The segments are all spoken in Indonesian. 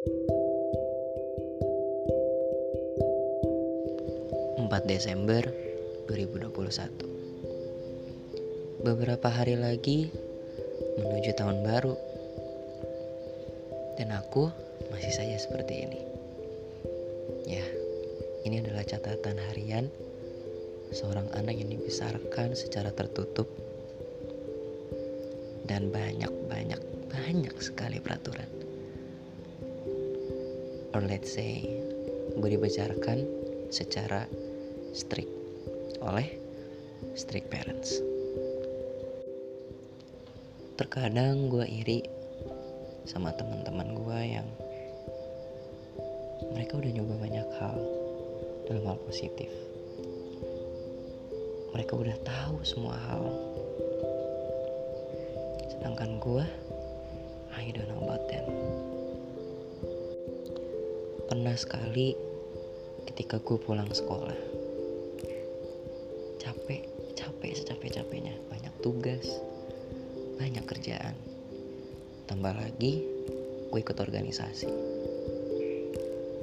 4 Desember 2021 Beberapa hari lagi menuju tahun baru. Dan aku masih saja seperti ini. Ya, ini adalah catatan harian Seorang anak yang dibesarkan secara tertutup. Dan banyak-banyak banyak sekali peraturan Or let's say Gue dibesarkan secara strict oleh strict parents. Terkadang gue iri sama teman-teman gue yang mereka udah nyoba banyak hal dalam hal positif. Mereka udah tahu semua hal. Sedangkan gue, I don't know about them. Pernah sekali ketika gue pulang sekolah. Capek capek secapek-capeknya. Banyak tugas banyak kerjaan. Tambah lagi gue ikut organisasi.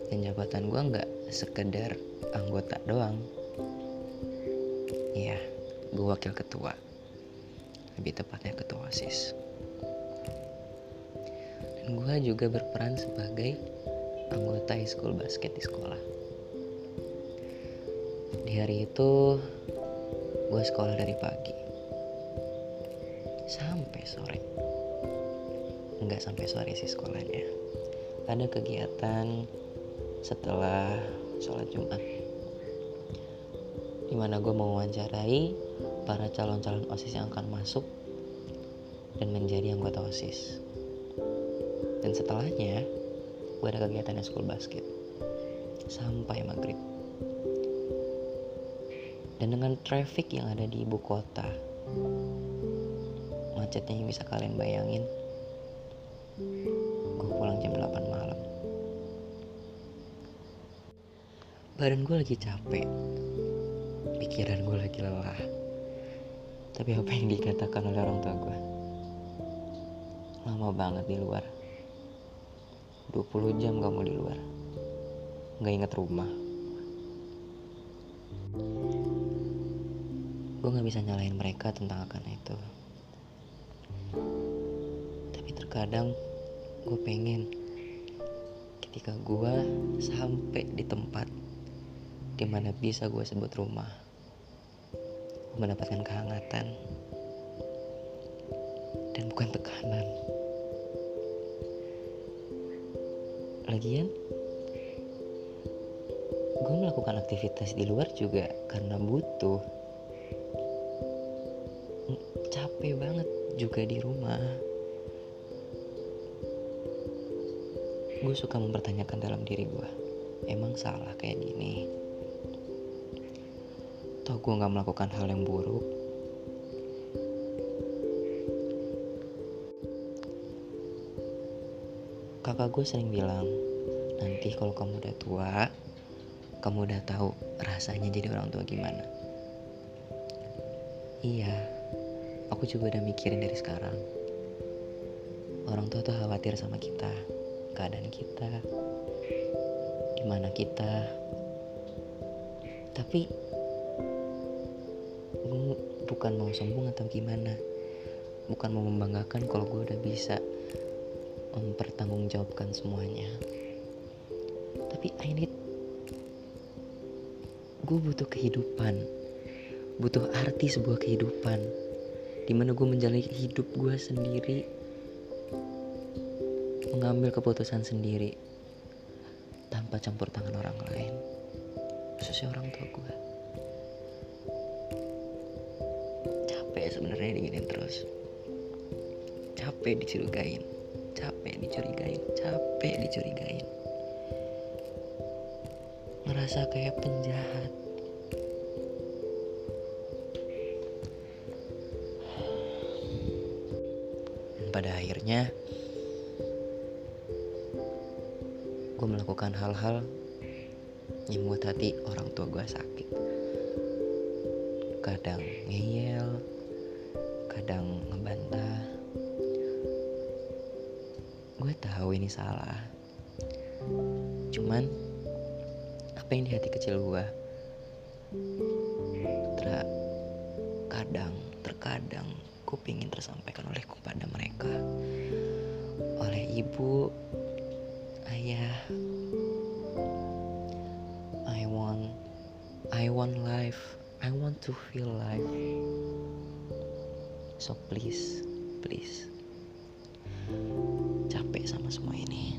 Dan jabatan gue nggak sekedar anggota doang. Iya gue wakil ketua. Lebih tepatnya ketua osis dan gue juga berperan sebagai anggota school basket di sekolah. Di hari itu gue sekolah dari pagi. Sampai sore. Nggak sampai sore sih sekolahnya. Ada kegiatan setelah sholat jumat. Di mana gue mau wawancarai para calon-calon osis yang akan masuk dan menjadi anggota osis. Dan setelahnya gue ada kegiatan school basket sampai maghrib dan dengan traffic yang ada di ibu kota, macetnya yang bisa kalian bayangin, gue pulang jam 8 malam. Badan gue lagi capek, pikiran gue lagi lelah. Tapi apa yang dikatakan oleh orang tua gue? Lama banget di luar. 20 jam kamu di luar. Gak inget rumah. gue gak bisa nyalain mereka tentang akan itu tapi terkadang gue pengen ketika gue sampai di tempat di mana bisa gue sebut rumah gue mendapatkan kehangatan dan bukan tekanan lagian gue melakukan aktivitas di luar juga karena butuh. Capek banget juga di rumah. Gue suka mempertanyakan dalam diri gue emang salah kayak gini? Toh gue gak melakukan hal yang buruk kakak gue sering bilang nanti kalau kamu udah tua kamu udah tahu rasanya jadi orang tua gimana. Iya aku juga udah mikirin dari sekarang. Orang tua tuh khawatir sama kita keadaan kita gimana kita. Tapi bukan mau sombong atau gimana. Bukan mau membanggakan kalau gue udah bisa mempertanggungjawabkan semuanya. Tapi I need gue butuh kehidupan. Butuh arti sebuah kehidupan. Di mana gue menjalani hidup gue sendiri. Mengambil keputusan sendiri. Tanpa campur tangan orang lain. Khususnya orang tua gue capek sebenarnya diginin terus. Capek dicurigain capek dicurigain capek dicurigain. Ngerasa kayak penjahat. Pada akhirnya gue melakukan hal-hal yang membuat hati orang tua gue sakit. Kadang ngeyel kadang ngebantah gue tahu ini salah. Cuman apa yang di hati kecil gue terkadang terkadang gue pingin tersampaikan oleh kepada mereka. Oleh ibu ayah. I want I want life. I want to feel life. So please please capek sama semua ini.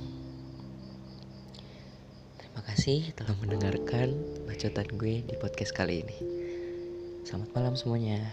Terima kasih telah mendengarkan bacotan gue di podcast kali ini. Selamat malam semuanya